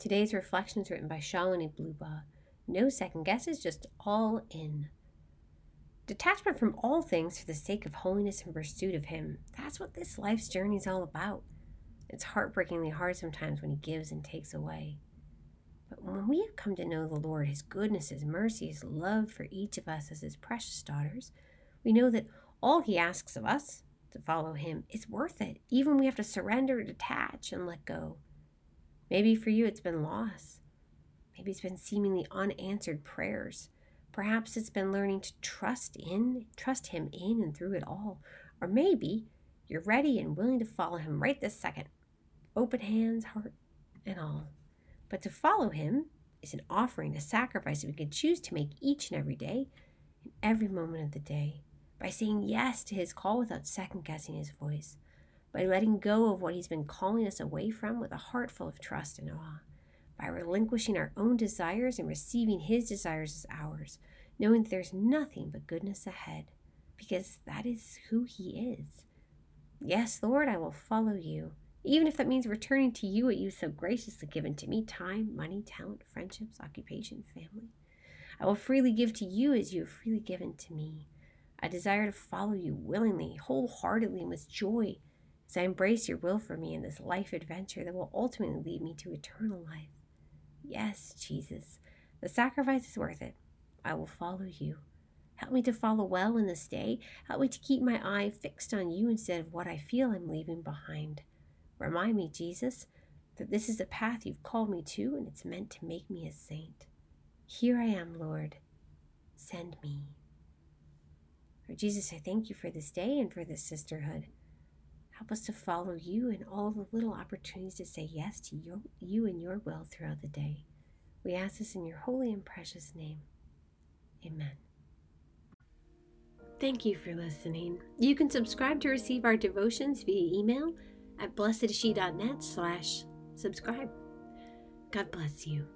Today's reflection is written by Shalini Bluba. No second guesses, just all in. Detachment from all things for the sake of holiness and pursuit of Him. That's what this life's journey is all about. It's heartbreakingly hard sometimes when He gives and takes away. But when we have come to know the Lord, His goodness, His mercy, His love for each of us as His precious daughters, we know that all He asks of us to follow Him is worth it, even we have to surrender, detach, and let go. Maybe for you it's been loss. Maybe it's been seemingly unanswered prayers. Perhaps it's been learning to trust in, trust him in and through it all. Or maybe you're ready and willing to follow him right this second. Open hands, heart, and all. But to follow him is an offering, a sacrifice that we can choose to make each and every day, in every moment of the day, by saying yes to his call without second guessing his voice by letting go of what He's been calling us away from with a heart full of trust and awe, by relinquishing our own desires and receiving His desires as ours, knowing that there's nothing but goodness ahead, because that is who He is. Yes, Lord, I will follow you, even if that means returning to you what you so graciously given to me time, money, talent, friendships, occupation, family. I will freely give to you as you have freely given to me. I desire to follow you willingly, wholeheartedly, and with joy as I embrace your will for me in this life adventure that will ultimately lead me to eternal life. Yes, Jesus, the sacrifice is worth it. I will follow you. Help me to follow well in this day. Help me to keep my eye fixed on you instead of what I feel I'm leaving behind. Remind me, Jesus, that this is the path you've called me to and it's meant to make me a saint. Here I am, Lord. Send me. Jesus, I thank you for this day and for this sisterhood. Help us to follow you in all the little opportunities to say yes to your, you and your will throughout the day. We ask this in your holy and precious name. Amen. Thank you for listening. You can subscribe to receive our devotions via email at blessedshe.net slash subscribe. God bless you.